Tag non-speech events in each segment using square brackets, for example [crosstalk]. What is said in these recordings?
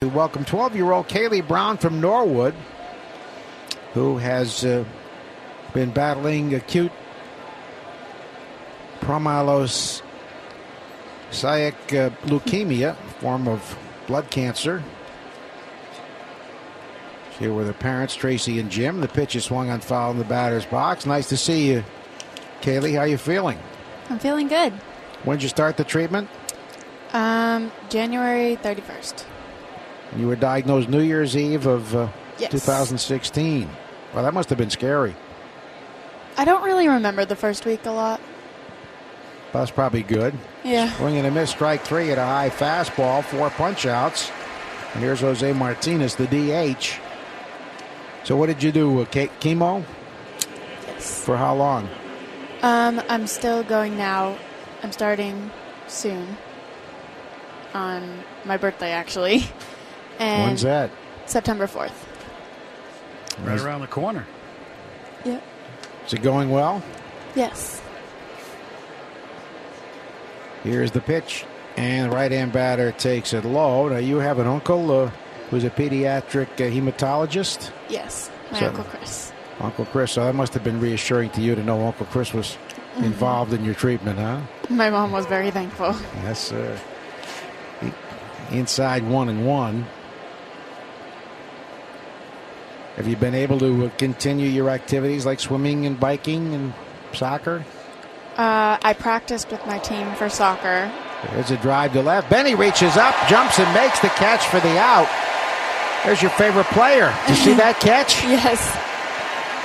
We welcome 12 year old Kaylee Brown from Norwood, who has uh, been battling acute promyelocytic uh, leukemia, a form of blood cancer. Here with her parents, Tracy and Jim. The pitch is swung on foul in the batter's box. Nice to see you, Kaylee. How are you feeling? I'm feeling good. When did you start the treatment? Um, January 31st. You were diagnosed New Year's Eve of uh, Yes. 2016. Well, that must have been scary. I don't really remember the first week a lot. That's probably good. Yeah. Swing and a miss, strike three at a high fastball, four punch outs. And here's Jose Martinez, the DH. So, what did you do? Uh, chemo? Yes. For how long? Um, I'm still going now. I'm starting soon. On my birthday, actually. [laughs] And When's that? September 4th. Right around the corner. Yep. Is it going well? Yes. Here's the pitch. And the right hand batter takes it low. Now, you have an uncle uh, who's a pediatric uh, hematologist. Yes. My So- Uncle Chris. Uncle Chris. So, that must have been reassuring to you to know Uncle Chris was involved in your treatment, huh? My mom was very thankful. Yes, sir. Inside one and one. Have you been able to uh, continue your activities like swimming and biking and soccer? Uh, I practiced with my team for soccer. There's a drive to left. Benny reaches up, jumps, and makes the catch for the out. There's your favorite player. Did you see that [laughs] catch? Yes.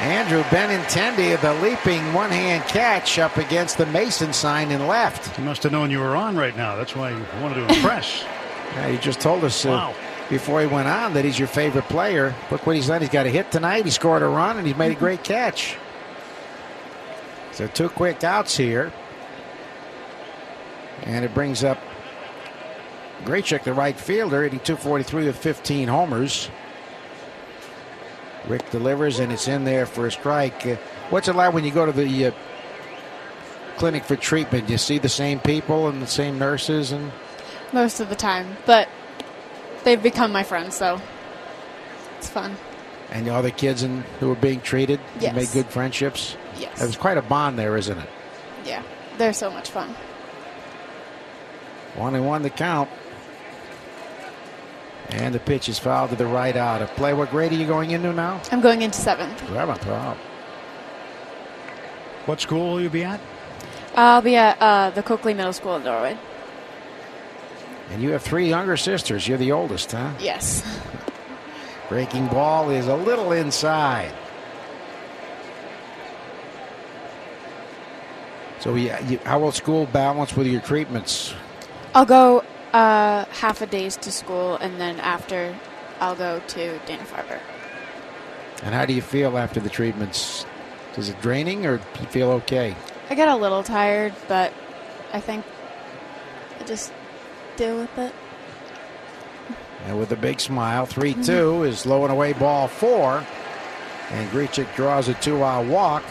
Andrew Benintendi, of the leaping one hand catch up against the Mason sign in left. He must have known you were on right now. That's why you wanted to [laughs] impress. Yeah, he just told us uh, Wow. Before he went on that he's your favorite player. Look what he's done. He's got a hit tonight. He scored a run, and he's made a great catch. So two quick outs here. And it brings up Grichuk, the right fielder, hitting 243 with 15 homers. Rick delivers, and it's in there for a strike. Uh, what's it like when you go to the uh, clinic for treatment? You see the same people and the same nurses and Most of the time. But they've become my friends, so it's fun. and all the other kids in, who are being treated. You Yes. made good friendships. Yes. There's quite a bond there, isn't it? Yeah. They're so much fun. One and one to count. And the pitch is fouled to the right out of play. What grade are you going into now? I'm going into seventh. Seventh. Wow. what school will you be at? I'll be at uh, the Coakley Middle School in Norwood. And you have three younger sisters. You're the oldest, huh? Yes. Breaking ball is a little inside. So, yeah, you, how will school balance with your treatments? I'll go uh, half a days to school, and then after, I'll go to Dana Farber. And how do you feel after the treatments? Is it draining or do you feel okay? I get a little tired, but I think I just deal with it. And with a big smile, 3 2 mm-hmm. is low and away ball four. And Grichuk draws a two out walk.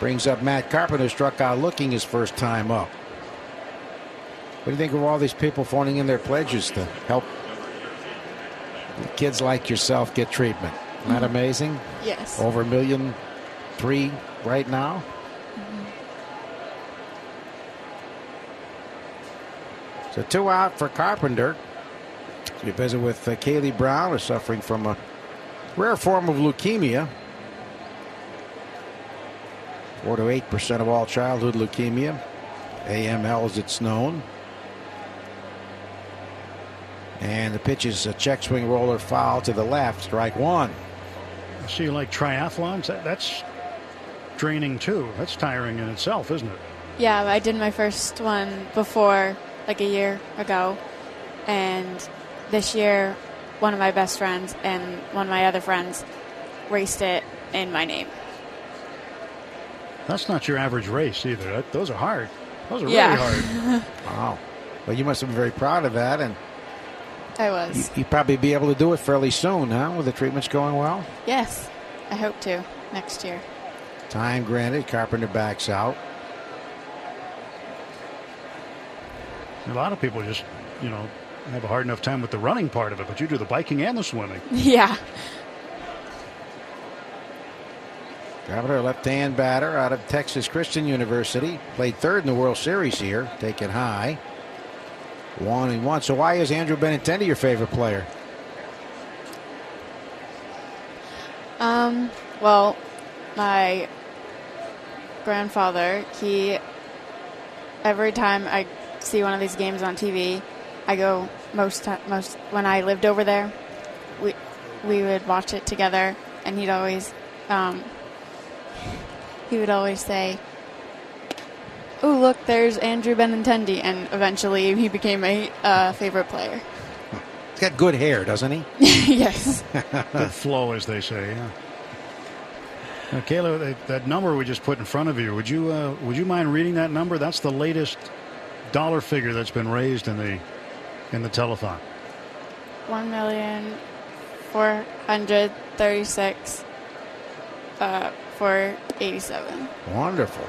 Brings up Matt Carpenter, struck out looking his first time up. What do you think of all these people phoning in their pledges to help kids like yourself get treatment? Isn't that mm-hmm. amazing? Yes. Over a million three right now. So two out for Carpenter. We visit with uh, Kaylee Brown, who's suffering from a rare form of leukemia. Four to eight percent of all childhood leukemia, AML as it's known. And the pitch is a check swing roller foul to the left, strike one. I see you like triathlons. That, that's draining too. That's tiring in itself, isn't it? Yeah, I did my first one before, like a year ago, and this year, one of my best friends and one of my other friends raced it in my name. That's not your average race either. That, those are hard. Those are Yeah. really hard. [laughs] Wow. Well, you must have been very proud of that, and I you, was. you probably be able to do it fairly soon, huh? With the treatments going well. Yes, I hope to next year. Time granted. Carpenter backs out. A lot of people just, you know, have a hard enough time with the running part of it, but you do the biking and the swimming. [laughs] Yeah. Carpenter, left-hand batter out of Texas Christian University, played third in the World Series here, taken high. One and one. So why is Andrew Benintendi your favorite player? Um, well, my grandfather, he every time I see one of these games on TV, I go most most when I lived over there, we we would watch it together and he'd always um he would always say Oh, look, there's Andrew Benintendi, and eventually he became a uh, favorite player. He's got good hair, doesn't he? [laughs] yes. Good flow, as they say. Yeah. Now, Kayla, that, that number we just put in front of you, would you uh, would you mind reading that number? That's the latest dollar figure that's been raised in the in the telethon. One million four hundred thirty-six uh, for eighty-seven. Wonderful.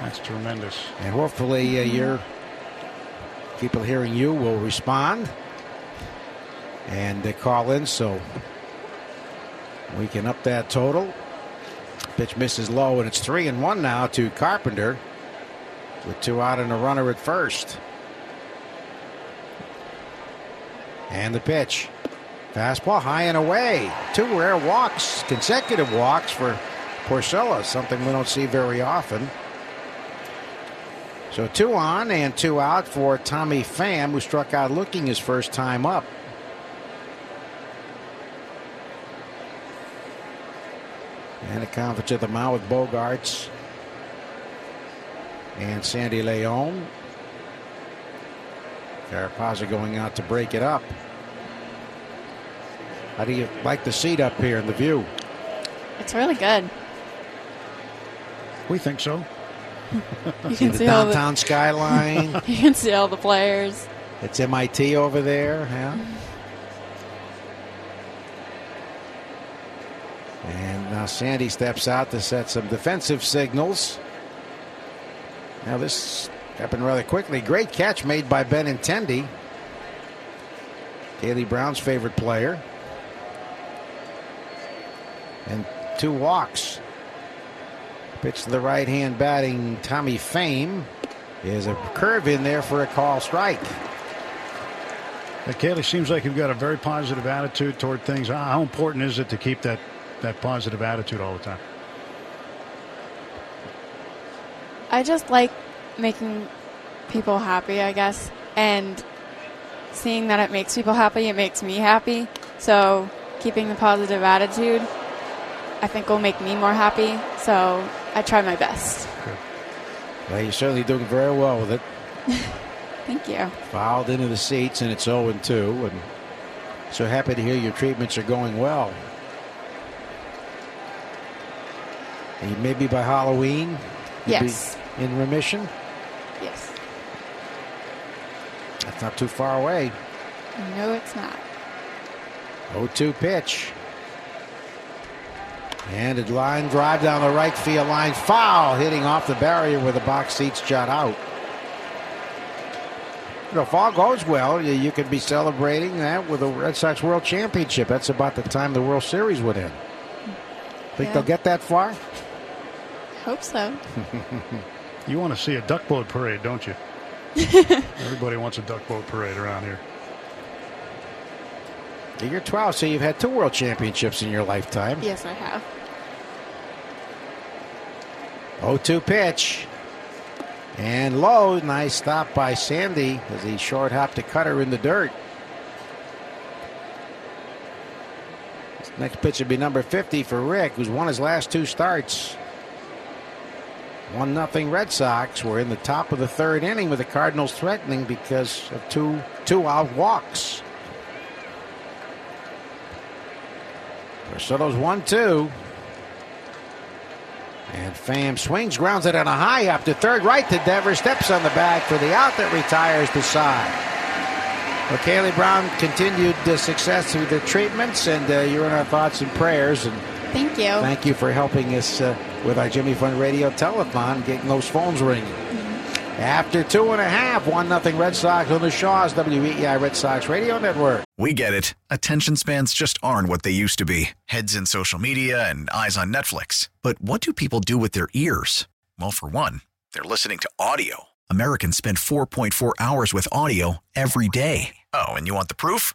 That's tremendous. And hopefully, uh, your people hearing you will respond and uh, call in so we can up that total. Pitch misses low, and it's three and one now to Carpenter with two out and a runner at first. And the pitch. Fastball high and away. Two rare walks, consecutive walks for Porcello, something we don't see very often. So two on and two out for Tommy Pham, who struck out looking his first time up. And a conference at the mound with Bogaerts and Sandy Leon. Carapazza going out to break it up. How do you like the seat up here and the view? It's really good. We think so. [laughs] You can the see all the downtown skyline. [laughs] you can see all the players. it's MIT over there. Yeah. And now Sandy steps out to set some defensive signals. Now this happened rather quickly. Great catch made by Benintendi. Kaylee Brown's favorite player. And two walks. Pitch to the right hand batting Tommy Pham. Is a curve in there for a call strike. Uh, Kaylee seems like you've got a very positive attitude toward things. How important is it to keep that that positive attitude all the time? I just like making people happy, I guess, and seeing that it makes people happy, it makes me happy. So keeping the positive attitude, I think will make me more happy. So I try my best. Well, you're certainly doing very well with it. [laughs] Thank you. Fouled into the seats, and it's 0 2. And so happy to hear your treatments are going well. And maybe by Halloween, Yes. In remission. Yes. That's not too far away. No, it's not. 0 2 pitch. And a line drive down the right field line. Foul hitting off the barrier where the box seats jut out. You know, if all goes well, you, you could be celebrating that with a Red Sox World Championship. That's about the time the World Series would end. Think Yeah. they'll get that far? Hope so. [laughs] You want to see a duck boat parade, don't you? [laughs] Everybody wants a duck boat parade around here. You're 12, so you've had two World Championships in your lifetime. Yes, I have. 0 2 pitch. And low, nice stop by Sandy as he short hopped to cutter in the dirt. Next pitch would be number 50 for Rick, who's won his last two starts. One nothing Red Sox. We're in the top of the third inning with the Cardinals threatening because of two two out walks. Soto's one two. And Pham swings, grounds it on a high up to third, right to Devers, steps on the bag for the out that retires the side. Well, Kaylee Brown continued the success through the treatments, and uh, you're in our thoughts and prayers. And Thank you. thank you for helping us uh, with our Jimmy Fund Radio telethon, getting those phones ringing. After two and a half, one nothing Red Sox on the Shaw's WEEI Red Sox Radio Network. We get it. Attention spans just aren't what they used to be heads in social media and eyes on Netflix. But what do people do with their ears? Well, for one, they're listening to audio. Americans spend 4.4 hours with audio every day. Oh, and you want the proof?